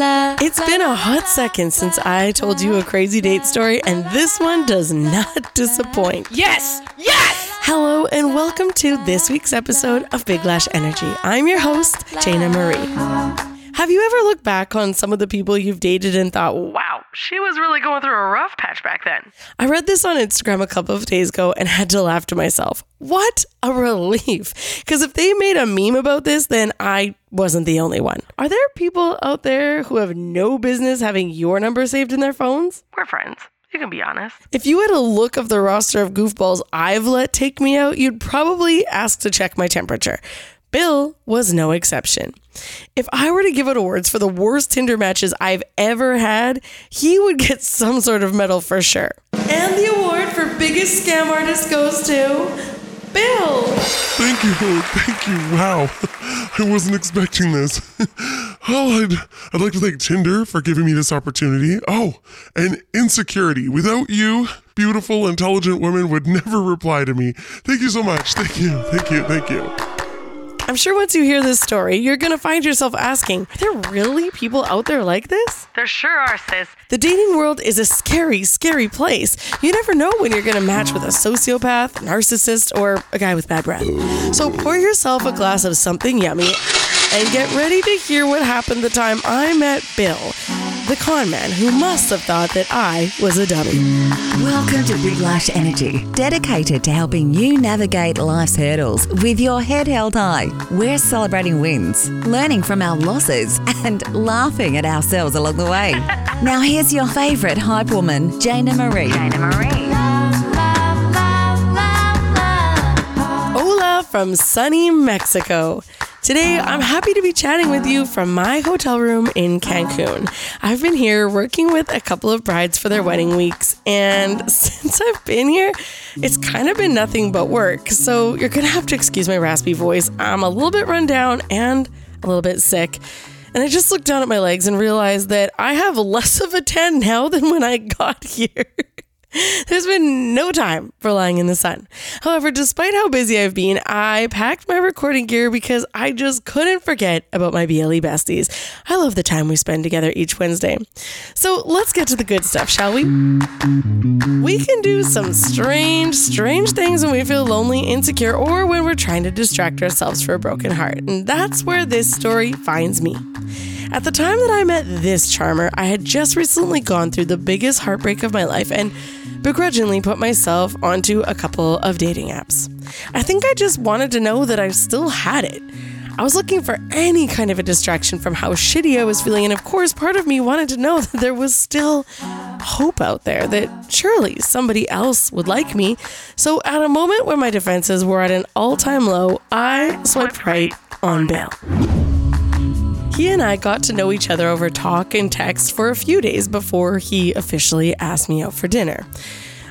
It's been a hot second since I told you a crazy date story, and this one does not disappoint. Yes! Yes! Hello, and welcome to this week's episode of Big Lash Energy. I'm your host, Jayna Marie. Have you ever looked back on some of the people you've dated and thought, wow, she was really going through a rough patch back then? I read this on Instagram a couple of days ago and had to laugh to myself. What a relief. Because if they made a meme about this, then I wasn't the only one. Are there people out there who have no business having your number saved in their phones? We're friends. You can be honest. If you had a look of the roster of goofballs I've let take me out, you'd probably ask to check my temperature. Bill was no exception. If I were to give out awards for the worst Tinder matches I've ever had, he would get some sort of medal for sure. And the award for biggest scam artist goes to Bill. Thank you, thank you. Wow, I wasn't expecting this. Oh, I'd, I'd like to thank Tinder for giving me this opportunity. Oh, and insecurity. Without you, beautiful, intelligent women would never reply to me. Thank you so much. Thank you, thank you, thank you. I'm sure once you hear this story, you're going to find yourself asking, are there really people out there like this? There sure are, sis. The dating world is a scary, scary place. You never know when you're going to match with a sociopath, narcissist, or a guy with bad breath. So pour yourself a glass of something yummy and get ready to hear what happened the time I met Bill, the con man who must have thought that I was a dummy. Welcome to Big Lash Energy, dedicated to helping you navigate life's hurdles with your head held high. We're celebrating wins, learning from our losses, and laughing at ourselves along the way. now, here's your favorite hype woman, Jayna Marie. Jayna Marie. Hola from sunny Mexico. Today, I'm happy to be chatting with you from my hotel room in Cancun. I've been here working with a couple of brides for their wedding weeks, and since I've been here, it's kind of been nothing but work. So you're gonna have to excuse my raspy voice. I'm a little bit run down and a little bit sick. And I just looked down at my legs and realized that I have less of a tan now than when I got here. There's been no time for lying in the sun. However, despite how busy I've been, I packed my recording gear because I just couldn't forget about my BLE besties. I love the time we spend together each Wednesday. So let's get to the good stuff, shall we? We can do some strange, strange things when we feel lonely, insecure, or when we're trying to distract ourselves for a broken heart. And that's where this story finds me. At the time that I met this charmer, I had just recently gone through the biggest heartbreak of my life and begrudgingly put myself onto a couple of dating apps. I think I just wanted to know that I still had it. I was looking for any kind of a distraction from how shitty I was feeling, and of course, part of me wanted to know that there was still hope out there, that surely somebody else would like me. So, at a moment where my defenses were at an all time low, I swiped right on Bill. He and I got to know each other over talk and text for a few days before he officially asked me out for dinner.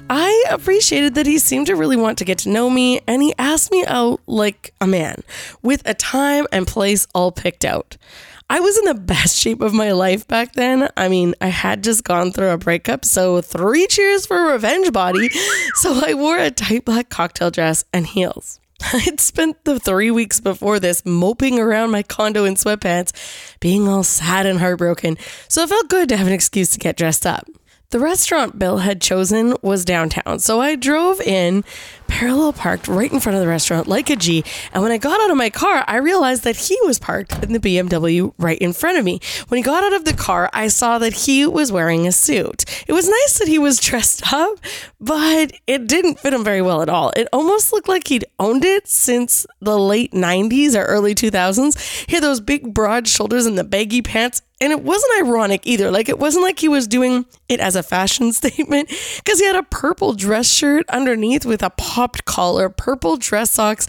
I appreciated that he seemed to really want to get to know me, and he asked me out like a man, with a time and place all picked out. I was in the best shape of my life back then. I mean, I had just gone through a breakup, so three cheers for revenge body. So I wore a tight black cocktail dress and heels. I'd spent the three weeks before this moping around my condo in sweatpants, being all sad and heartbroken, so it felt good to have an excuse to get dressed up. The restaurant Bill had chosen was downtown, so I drove in, parallel parked right in front of the restaurant like a G. And when I got out of my car, I realized that he was parked in the BMW right in front of me. When he got out of the car, I saw that he was wearing a suit. It was nice that he was dressed up, but it didn't fit him very well at all. It almost looked like he'd owned it since the late 90s or early 2000s. He had those big, broad shoulders and the baggy pants and it wasn't ironic either. Like, it wasn't like he was doing it as a fashion statement because he had a purple dress shirt underneath with a popped collar, purple dress socks,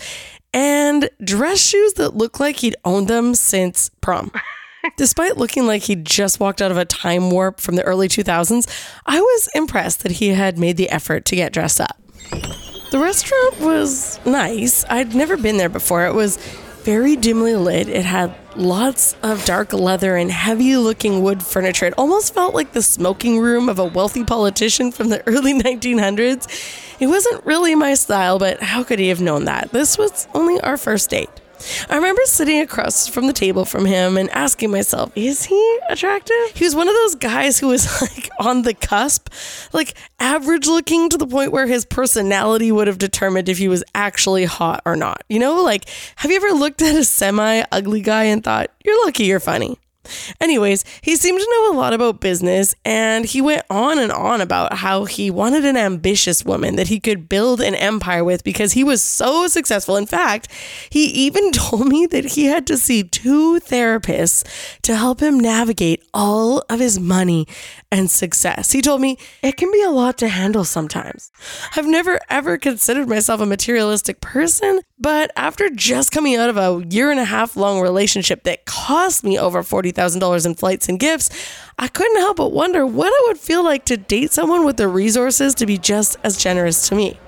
and dress shoes that looked like he'd owned them since prom. Despite looking like he just walked out of a time warp from the early 2000s, I was impressed that he had made the effort to get dressed up. The restaurant was nice. I'd never been there before. It was very dimly lit. It had lots of dark leather and heavy looking wood furniture. It almost felt like the smoking room of a wealthy politician from the early 1900s. It wasn't really my style, but how could he have known that? This was only our first date. I remember sitting across from the table from him and asking myself, is he attractive? He was one of those guys who was like on the cusp, like average looking to the point where his personality would have determined if he was actually hot or not. You know, like, have you ever looked at a semi ugly guy and thought, you're lucky you're funny? Anyways, he seemed to know a lot about business and he went on and on about how he wanted an ambitious woman that he could build an empire with because he was so successful. In fact, he even told me that he had to see two therapists to help him navigate all of his money and success. He told me it can be a lot to handle sometimes. I've never ever considered myself a materialistic person, but after just coming out of a year and a half long relationship that cost me over $40,000 in flights and gifts, I couldn't help but wonder what it would feel like to date someone with the resources to be just as generous to me.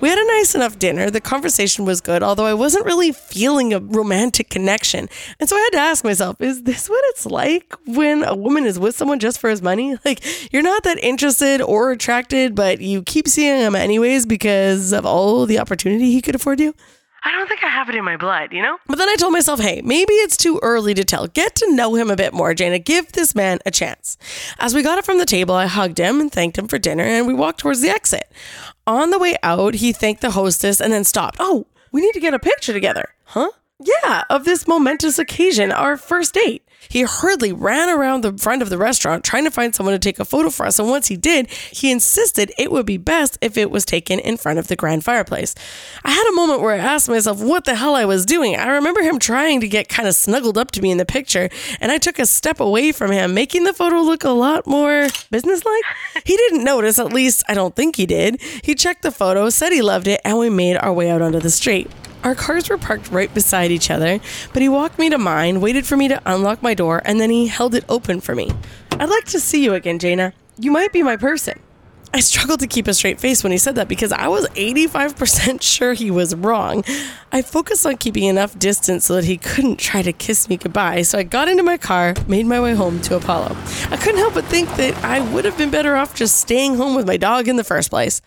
We had a nice enough dinner. The conversation was good, although I wasn't really feeling a romantic connection. And so I had to ask myself, is this what it's like when a woman is with someone just for his money? Like, you're not that interested or attracted, but you keep seeing him anyways because of all the opportunity he could afford you? I don't think I have it in my blood, you know? But then I told myself, hey, maybe it's too early to tell. Get to know him a bit more, Jayna. Give this man a chance. As we got up from the table, I hugged him and thanked him for dinner, and we walked towards the exit. On the way out, he thanked the hostess and then stopped. Oh, we need to get a picture together. Huh? Yeah, of this momentous occasion, our first date. He hurriedly ran around the front of the restaurant trying to find someone to take a photo for us. And once he did, he insisted it would be best if it was taken in front of the grand fireplace. I had a moment where I asked myself what the hell I was doing. I remember him trying to get kind of snuggled up to me in the picture, and I took a step away from him, making the photo look a lot more businesslike. he didn't notice, at least I don't think he did. He checked the photo, said he loved it, and we made our way out onto the street. Our cars were parked right beside each other, but he walked me to mine, waited for me to unlock my door, and then he held it open for me. I'd like to see you again, Jayna. You might be my person. I struggled to keep a straight face when he said that because I was 85% sure he was wrong. I focused on keeping enough distance so that he couldn't try to kiss me goodbye, so I got into my car, made my way home to Apollo. I couldn't help but think that I would have been better off just staying home with my dog in the first place.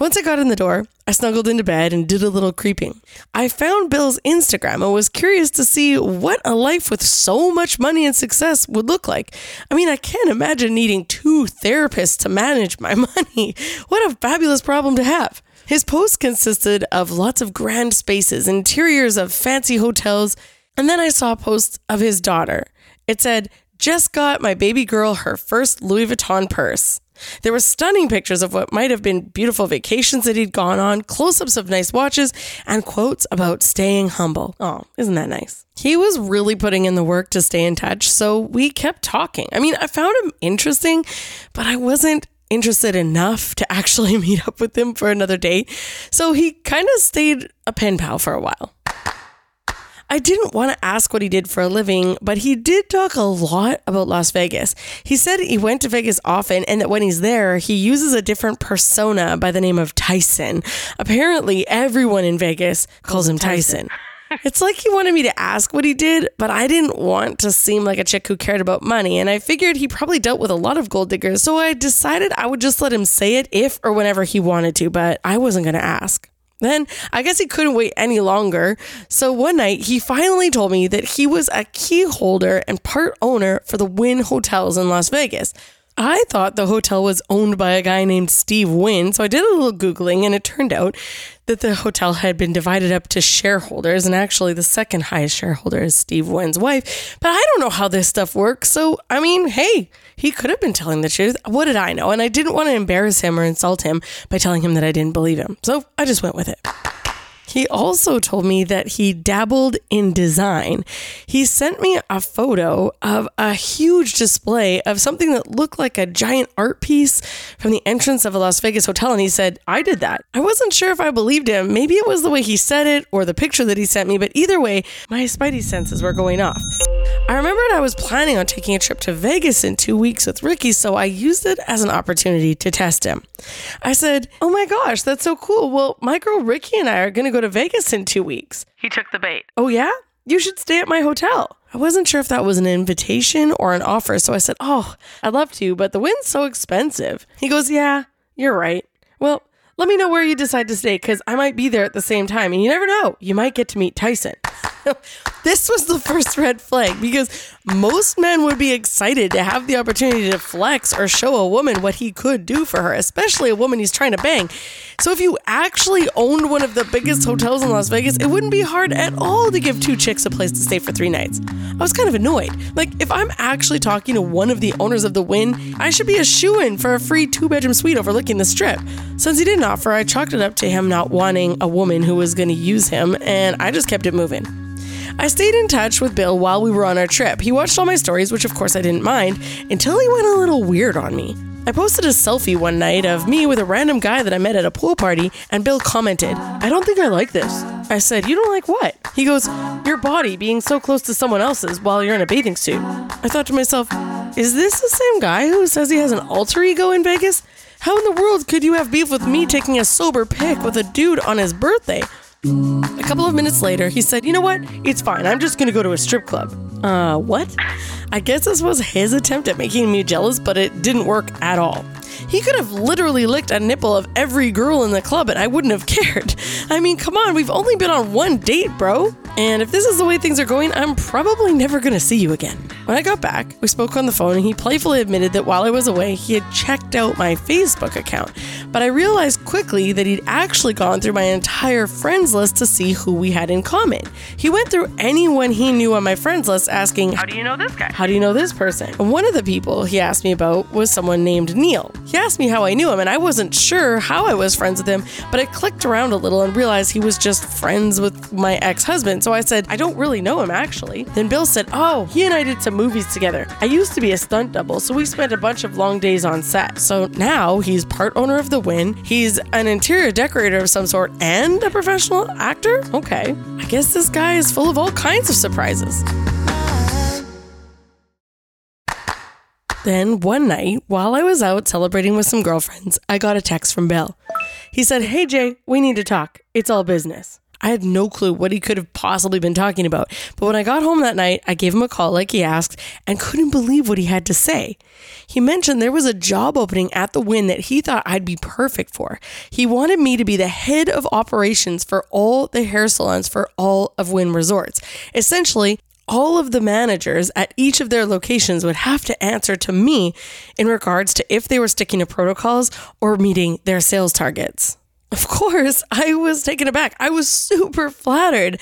Once I got in the door, I snuggled into bed and did a little creeping. I found Bill's Instagram and was curious to see what a life with so much money and success would look like. I mean, I can't imagine needing two therapists to manage my money. What a fabulous problem to have. His post consisted of lots of grand spaces, interiors of fancy hotels, and then I saw a post of his daughter. It said, Just got my baby girl her first Louis Vuitton purse. There were stunning pictures of what might have been beautiful vacations that he'd gone on, close ups of nice watches, and quotes about staying humble. Oh, isn't that nice? He was really putting in the work to stay in touch, so we kept talking. I mean, I found him interesting, but I wasn't interested enough to actually meet up with him for another date. So he kind of stayed a pen pal for a while. I didn't want to ask what he did for a living, but he did talk a lot about Las Vegas. He said he went to Vegas often and that when he's there, he uses a different persona by the name of Tyson. Apparently, everyone in Vegas calls him Tyson. It's like he wanted me to ask what he did, but I didn't want to seem like a chick who cared about money. And I figured he probably dealt with a lot of gold diggers. So I decided I would just let him say it if or whenever he wanted to, but I wasn't going to ask. Then I guess he couldn't wait any longer. So one night he finally told me that he was a key holder and part owner for the Wynn Hotels in Las Vegas. I thought the hotel was owned by a guy named Steve Wynn, so I did a little Googling and it turned out that the hotel had been divided up to shareholders, and actually the second highest shareholder is Steve Wynn's wife. But I don't know how this stuff works, so I mean, hey, he could have been telling the truth. What did I know? And I didn't want to embarrass him or insult him by telling him that I didn't believe him, so I just went with it. He also told me that he dabbled in design. He sent me a photo of a huge display of something that looked like a giant art piece from the entrance of a Las Vegas hotel. And he said, I did that. I wasn't sure if I believed him. Maybe it was the way he said it or the picture that he sent me, but either way, my spidey senses were going off. I remembered I was planning on taking a trip to Vegas in two weeks with Ricky, so I used it as an opportunity to test him. I said, Oh my gosh, that's so cool. Well, my girl Ricky and I are going to go to Vegas in two weeks. He took the bait. Oh, yeah? You should stay at my hotel. I wasn't sure if that was an invitation or an offer, so I said, Oh, I'd love to, but the Wynn's so expensive. He goes, Yeah, you're right. Well, let me know where you decide to stay because I might be there at the same time. And you never know, you might get to meet Tyson. this was the first red flag because most men would be excited to have the opportunity to flex or show a woman what he could do for her, especially a woman he's trying to bang. So if you actually owned one of the biggest hotels in Las Vegas, it wouldn't be hard at all to give two chicks a place to stay for three nights. I was kind of annoyed. Like, if I'm actually talking to one of the owners of the Wynn, I should be a shoe in for a free two bedroom suite overlooking the strip. Since he didn't offer, I chalked it up to him not wanting a woman who was going to use him, and I just kept it moving. I stayed in touch with Bill while we were on our trip. He watched all my stories, which of course I didn't mind, until he went a little weird on me. I posted a selfie one night of me with a random guy that I met at a pool party, and Bill commented, I don't think I like this. I said, You don't like what? He goes, Your body being so close to someone else's while you're in a bathing suit. I thought to myself, Is this the same guy who says he has an alter ego in Vegas? How in the world could you have beef with me taking a sober pic with a dude on his birthday? A couple of minutes later, he said, You know what? It's fine. I'm just going to go to a strip club. Uh, what? I guess this was his attempt at making me jealous, but it didn't work at all. He could have literally licked a nipple of every girl in the club and I wouldn't have cared. I mean, come on, we've only been on one date, bro. And if this is the way things are going, I'm probably never gonna see you again. When I got back, we spoke on the phone and he playfully admitted that while I was away, he had checked out my Facebook account. But I realized quickly that he'd actually gone through my entire friends list to see who we had in common. He went through anyone he knew on my friends list asking, How do you know this guy? How do you know this person? And one of the people he asked me about was someone named Neil. He asked me how I knew him, and I wasn't sure how I was friends with him, but I clicked around a little and realized he was just friends with my ex husband. So I said, I don't really know him actually. Then Bill said, Oh, he and I did some movies together. I used to be a stunt double, so we spent a bunch of long days on set. So now he's part owner of the Wynn, he's an interior decorator of some sort, and a professional actor? Okay. I guess this guy is full of all kinds of surprises. Then one night, while I was out celebrating with some girlfriends, I got a text from Bill. He said, Hey Jay, we need to talk. It's all business. I had no clue what he could have possibly been talking about, but when I got home that night, I gave him a call like he asked and couldn't believe what he had to say. He mentioned there was a job opening at the Wynn that he thought I'd be perfect for. He wanted me to be the head of operations for all the hair salons for all of Wynn Resorts. Essentially, all of the managers at each of their locations would have to answer to me in regards to if they were sticking to protocols or meeting their sales targets. Of course, I was taken aback. I was super flattered.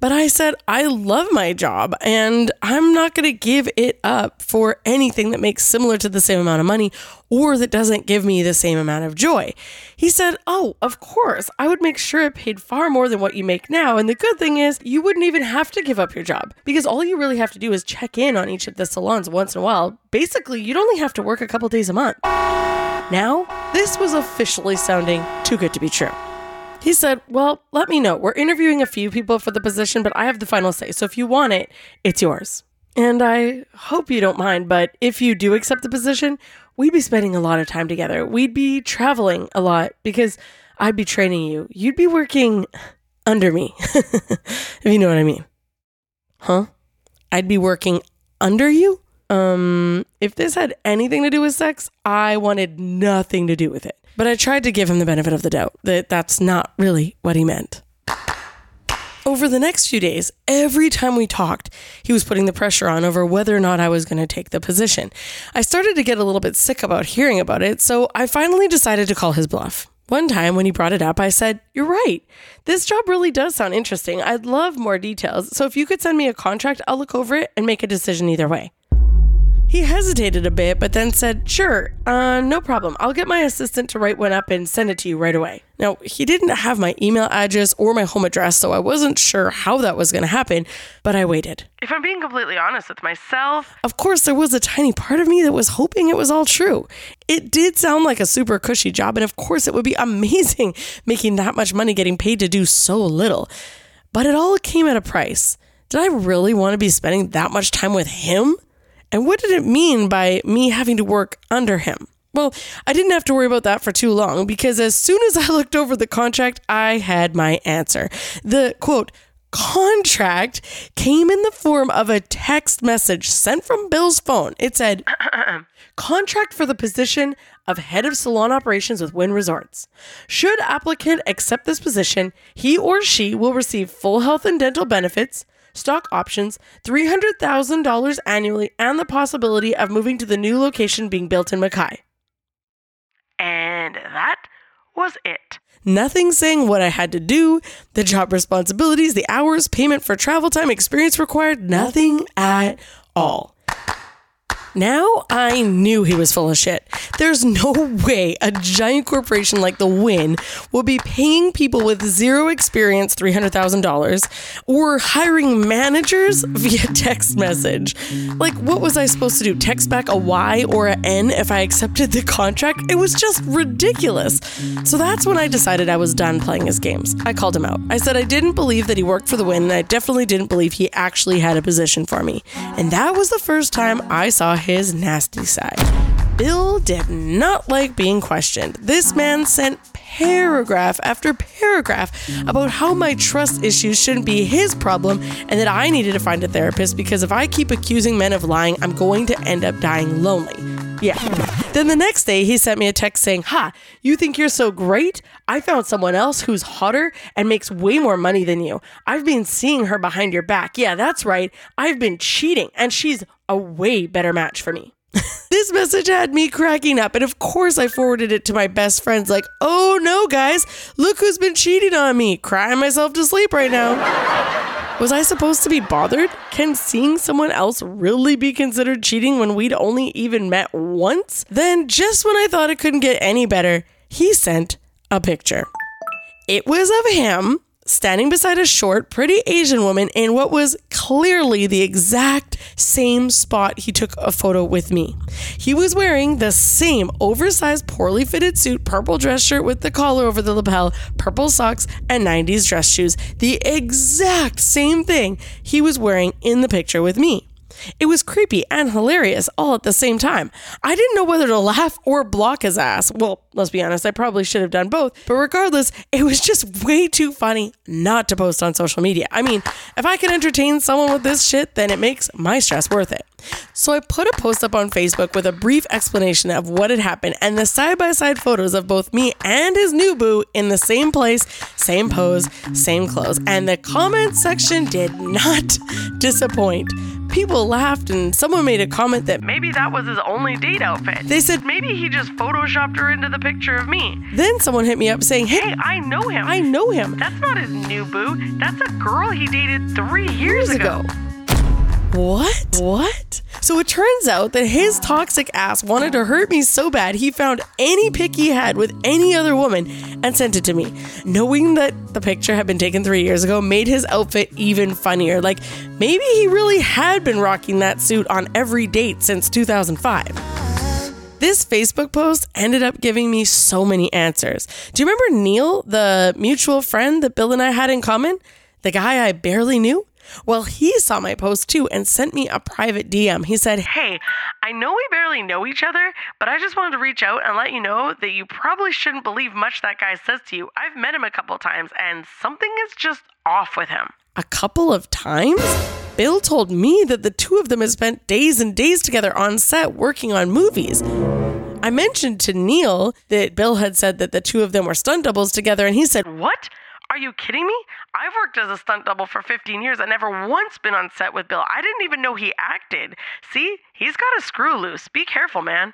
But I said, I love my job and I'm not going to give it up for anything that makes similar to the same amount of money or that doesn't give me the same amount of joy. He said, Oh, of course, I would make sure it paid far more than what you make now. And the good thing is, you wouldn't even have to give up your job because all you really have to do is check in on each of the salons once in a while. Basically, you'd only have to work a couple days a month. Now, this was officially sounding too good to be true. He said, Well, let me know. We're interviewing a few people for the position, but I have the final say. So if you want it, it's yours. And I hope you don't mind, but if you do accept the position, we'd be spending a lot of time together. We'd be traveling a lot because I'd be training you. You'd be working under me, if you know what I mean. Huh? I'd be working under you? Um, if this had anything to do with sex, I wanted nothing to do with it. But I tried to give him the benefit of the doubt that that's not really what he meant. Over the next few days, every time we talked, he was putting the pressure on over whether or not I was going to take the position. I started to get a little bit sick about hearing about it, so I finally decided to call his bluff. One time when he brought it up, I said, You're right. This job really does sound interesting. I'd love more details. So if you could send me a contract, I'll look over it and make a decision either way. He hesitated a bit, but then said, Sure, uh, no problem. I'll get my assistant to write one up and send it to you right away. Now, he didn't have my email address or my home address, so I wasn't sure how that was going to happen, but I waited. If I'm being completely honest with myself, of course, there was a tiny part of me that was hoping it was all true. It did sound like a super cushy job, and of course, it would be amazing making that much money getting paid to do so little. But it all came at a price. Did I really want to be spending that much time with him? And what did it mean by me having to work under him? Well, I didn't have to worry about that for too long because as soon as I looked over the contract, I had my answer. The quote, contract came in the form of a text message sent from Bill's phone. It said, Contract for the position of head of salon operations with Wynn Resorts. Should applicant accept this position, he or she will receive full health and dental benefits, stock options, $300,000 annually, and the possibility of moving to the new location being built in Mackay. And that was it. Nothing saying what I had to do, the job responsibilities, the hours, payment for travel time, experience required, nothing at all. Now I knew he was full of shit. There's no way a giant corporation like the Wynn will be paying people with zero experience $300,000 or hiring managers via text message. Like, what was I supposed to do? Text back a Y or a N if I accepted the contract? It was just ridiculous. So that's when I decided I was done playing his games. I called him out. I said I didn't believe that he worked for the Wynn, and I definitely didn't believe he actually had a position for me. And that was the first time I saw his nasty side. Bill did not like being questioned. This man sent paragraph after paragraph about how my trust issues shouldn't be his problem and that I needed to find a therapist because if I keep accusing men of lying, I'm going to end up dying lonely. Yeah. Then the next day, he sent me a text saying, Ha, you think you're so great? I found someone else who's hotter and makes way more money than you. I've been seeing her behind your back. Yeah, that's right. I've been cheating, and she's a way better match for me. this message had me cracking up, and of course, I forwarded it to my best friends, like, oh no, guys, look who's been cheating on me, crying myself to sleep right now. Was I supposed to be bothered? Can seeing someone else really be considered cheating when we'd only even met once? Then, just when I thought it couldn't get any better, he sent a picture. It was of him standing beside a short, pretty Asian woman in what was clearly the exact same spot he took a photo with me. He was wearing the same oversized, poorly fitted suit, purple dress shirt with the collar over the lapel, purple socks, and 90s dress shoes. The exact same thing he was wearing in the picture with me. It was creepy and hilarious all at the same time. I didn't know whether to laugh or block his ass. Well, let's be honest, I probably should have done both. But regardless, it was just way too funny not to post on social media. I mean, if I can entertain someone with this shit, then it makes my stress worth it. So I put a post up on Facebook with a brief explanation of what had happened and the side by side photos of both me and his new boo in the same place, same pose, same clothes. And the comment section did not disappoint people laughed and someone made a comment that maybe that was his only date outfit. They said maybe he just photoshopped her into the picture of me. Then someone hit me up saying, Hey, hey I know him. I know him. That's not his new boo. That's a girl he dated three years, years ago. ago. What? What? So it turns out that his toxic ass wanted to hurt me so bad he found any pic he had with any other woman and sent it to me. Knowing that the picture had been taken three years ago made his outfit even funnier. Like maybe he really had been rocking that suit on every date since 2005. This Facebook post ended up giving me so many answers. Do you remember Neil, the mutual friend that Bill and I had in common? The guy I barely knew? Well, he saw my post too and sent me a private DM. He said, Hey, I know we barely know each other, but I just wanted to reach out and let you know that you probably shouldn't believe much that guy says to you. I've met him a couple times and something is just off with him. A couple of times? Bill told me that the two of them had spent days and days together on set working on movies. I mentioned to Neil that Bill had said that the two of them were stunt doubles together, and he said, What? Are you kidding me? I've worked as a stunt double for 15 years and never once been on set with Bill. I didn't even know he acted. See, he's got a screw loose. Be careful, man.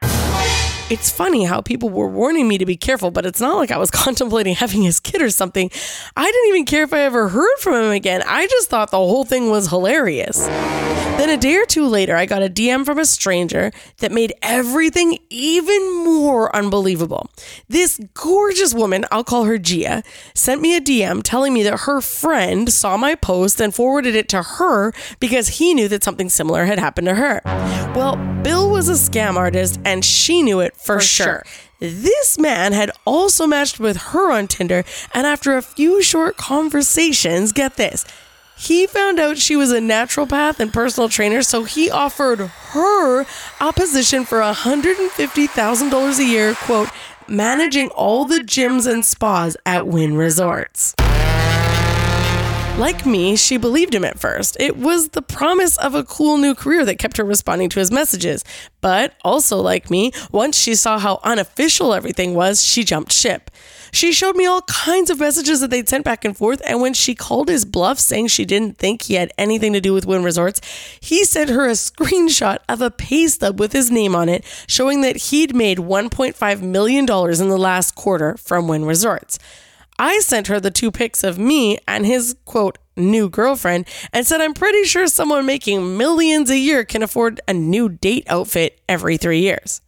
It's funny how people were warning me to be careful, but it's not like I was contemplating having his kid or something. I didn't even care if I ever heard from him again. I just thought the whole thing was hilarious. Then a day or two later, I got a DM from a stranger that made everything even more unbelievable. This gorgeous woman, I'll call her Gia, sent me a DM telling me that her friend saw my post and forwarded it to her because he knew that something similar had happened to her. Well, Bill was a scam artist and she knew it for, for sure. sure. This man had also matched with her on Tinder, and after a few short conversations, get this, he found out she was a naturopath and personal trainer, so he offered her a position for $150,000 a year, quote, managing all the gyms and spas at Wynn Resorts. Like me, she believed him at first. It was the promise of a cool new career that kept her responding to his messages. But also, like me, once she saw how unofficial everything was, she jumped ship. She showed me all kinds of messages that they'd sent back and forth, and when she called his bluff saying she didn't think he had anything to do with Wynn Resorts, he sent her a screenshot of a pay stub with his name on it, showing that he'd made $1.5 million in the last quarter from Wynn Resorts. I sent her the two pics of me and his quote new girlfriend and said I'm pretty sure someone making millions a year can afford a new date outfit every 3 years.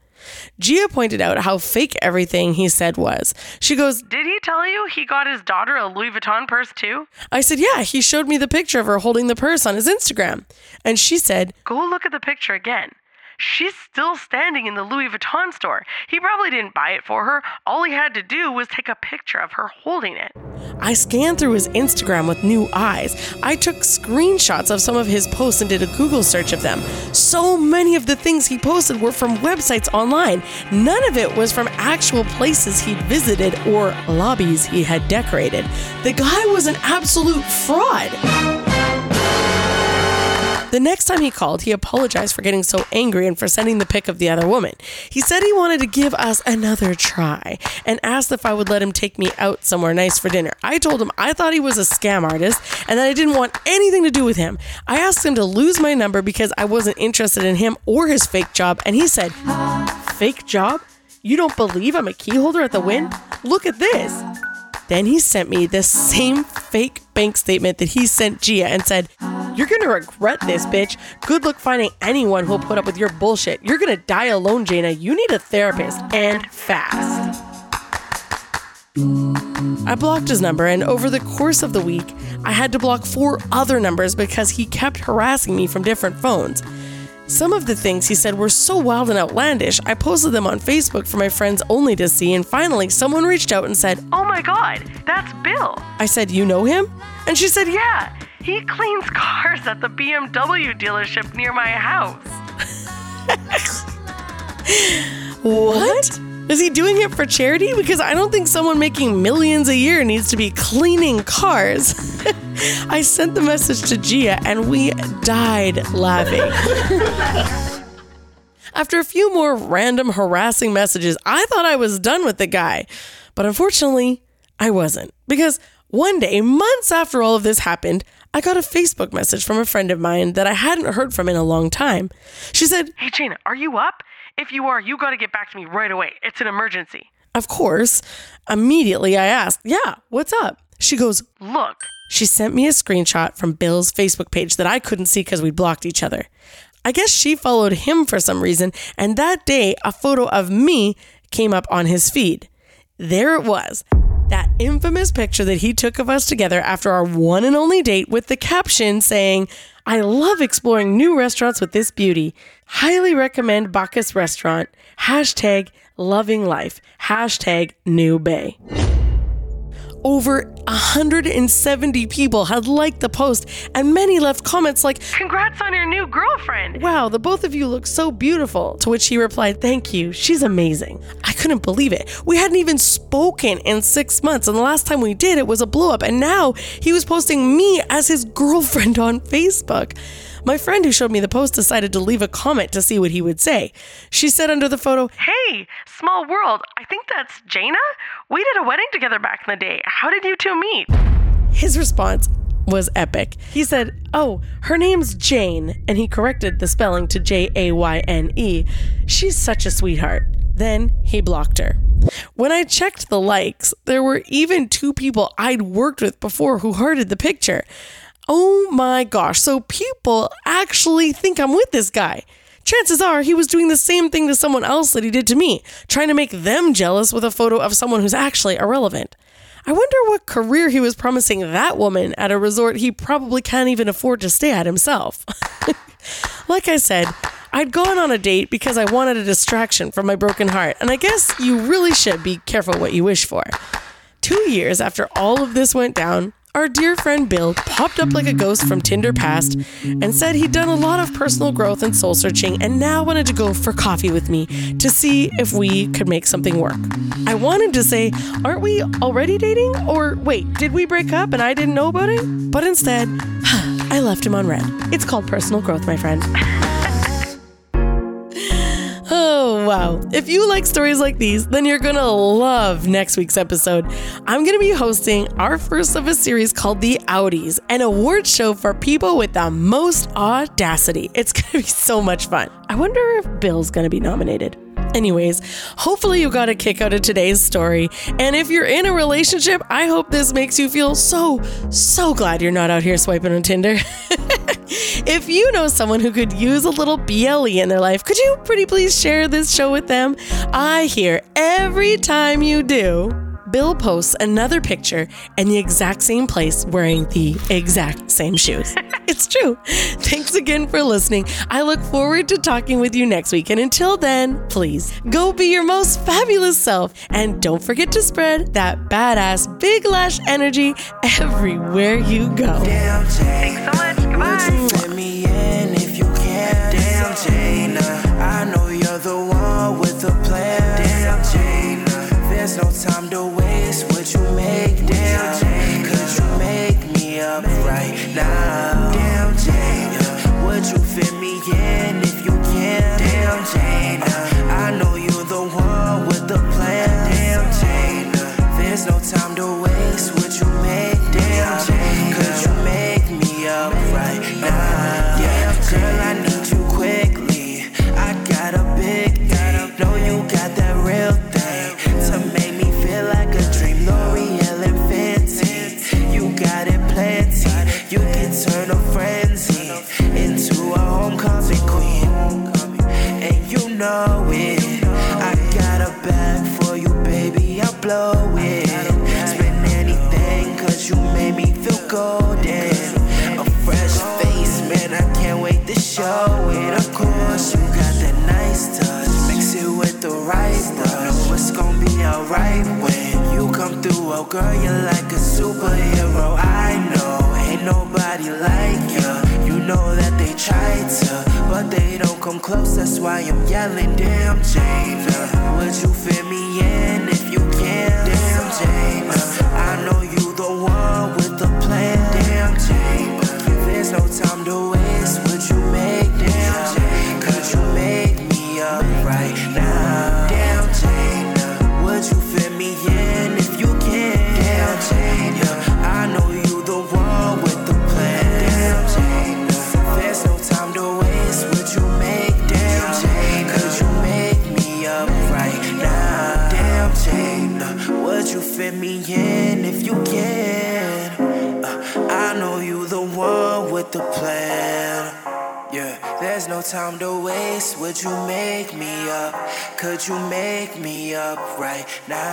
Gia pointed out how fake everything he said was. She goes, Did he tell you he got his daughter a Louis Vuitton purse too? I said, Yeah, he showed me the picture of her holding the purse on his Instagram. And she said, Go look at the picture again. She's still standing in the Louis Vuitton store. He probably didn't buy it for her. All he had to do was take a picture of her holding it. I scanned through his Instagram with new eyes. I took screenshots of some of his posts and did a Google search of them. So many of the things he posted were from websites online. None of it was from actual places he'd visited or lobbies he had decorated. The guy was an absolute fraud. The next time he called, he apologized for getting so angry and for sending the pic of the other woman. He said he wanted to give us another try and asked if I would let him take me out somewhere nice for dinner. I told him I thought he was a scam artist and that I didn't want anything to do with him. I asked him to lose my number because I wasn't interested in him or his fake job, and he said, Fake job? You don't believe I'm a key holder at the Wynn? Look at this. Then he sent me the same fake bank statement that he sent Gia and said, You're gonna regret this, uh. bitch. Good luck finding anyone who'll put up with your bullshit. You're gonna die alone, Jayna. You need a therapist and fast. I blocked his number, and over the course of the week, I had to block four other numbers because he kept harassing me from different phones. Some of the things he said were so wild and outlandish, I posted them on Facebook for my friends only to see, and finally, someone reached out and said, Oh my god, that's Bill. I said, You know him? And she said, Yeah, he cleans cars at the BMW dealership near my house. What? Is he doing it for charity? Because I don't think someone making millions a year needs to be cleaning cars. I sent the message to Gia and we died laughing. After a few more random harassing messages, I thought I was done with the guy. But unfortunately, I wasn't. Because one day, months after all of this happened, I got a Facebook message from a friend of mine that I hadn't heard from in a long time. She said, Hey, Jayna, are you up? If you are, you gotta get back to me right away. It's an emergency. Of course. Immediately I asked, Yeah, what's up? She goes, Look, She sent me a screenshot from Bill's Facebook page that I couldn't see because we blocked each other. I guess she followed him for some reason, and that day a photo of me came up on his feed. There it was. That infamous picture that he took of us together after our one and only date with the caption saying, I love exploring new restaurants with this beauty. Highly recommend Bacchus Restaurant. Hashtag loving life. Hashtag new bae. Over 170 people had liked the post, and many left comments like, congrats on your new girlfriend. Wow, the both of you look so beautiful. To which he replied, Thank you, she's amazing. I couldn't believe it. We hadn't even spoken in six months, and the last time we did, it was a blow up, and now he was posting me as his girlfriend on Facebook. My friend who showed me the post decided to leave a comment to see what he would say. She said under the photo, Hey, small world. I think that's Jayna. We did a wedding together back in the day. How did you two meet? His response was epic. He said, Oh, her name's Jane, and he corrected the spelling to J A Y N E. She's such a sweetheart. Then he blocked her. When I checked the likes, there were even two people I'd worked with before who hearted the picture. Oh my gosh, so people actually think I'm with this guy. Chances are he was doing the same thing to someone else that he did to me, trying to make them jealous with a photo of someone who's actually irrelevant. I wonder what career he was promising that woman at a resort he probably can't even afford to stay at himself. like I said, I'd gone on a date because I wanted a distraction from my broken heart, and I guess you really should be careful what you wish for. Two years after all of this went down, our dear friend Bill popped up like a ghost from Tinder past and said he'd done a lot of personal growth and soul searching and now wanted to go for coffee with me to see if we could make something work. I wanted to say, Aren't we already dating? Or wait, did we break up and I didn't know about it? But instead, I left him on read. It's called personal growth, my friend. Wow. If you like stories like these, then you're going to love next week's episode. I'm going to be hosting our first of a series called The Outies, an award show for people with the most audacity. It's going to be so much fun. I wonder if Bill's going to be nominated. Anyways, hopefully you got a kick out of today's story. And if you're in a relationship, I hope this makes you feel so, so glad you're not out here swiping on Tinder. if you know someone who could use a little BLE in their life, could you pretty please share this show with them? I hear every time you do. Bill posts another picture in the exact same place wearing the exact same shoes. it's true. Thanks again for listening. I look forward to talking with you next week. And until then, please go be your most fabulous self. And don't forget to spread that badass big lash energy everywhere you go. Damn, Thanks so much. Goodbye. No time to waste. Would you make damn? Could you make me up right now? Damn, Jane. Would you fit me in girl, you're like a superhero. I know, ain't nobody like you. You know that they try to, but they don't come close. That's why I'm yelling, damn, Jane. Would you fit now?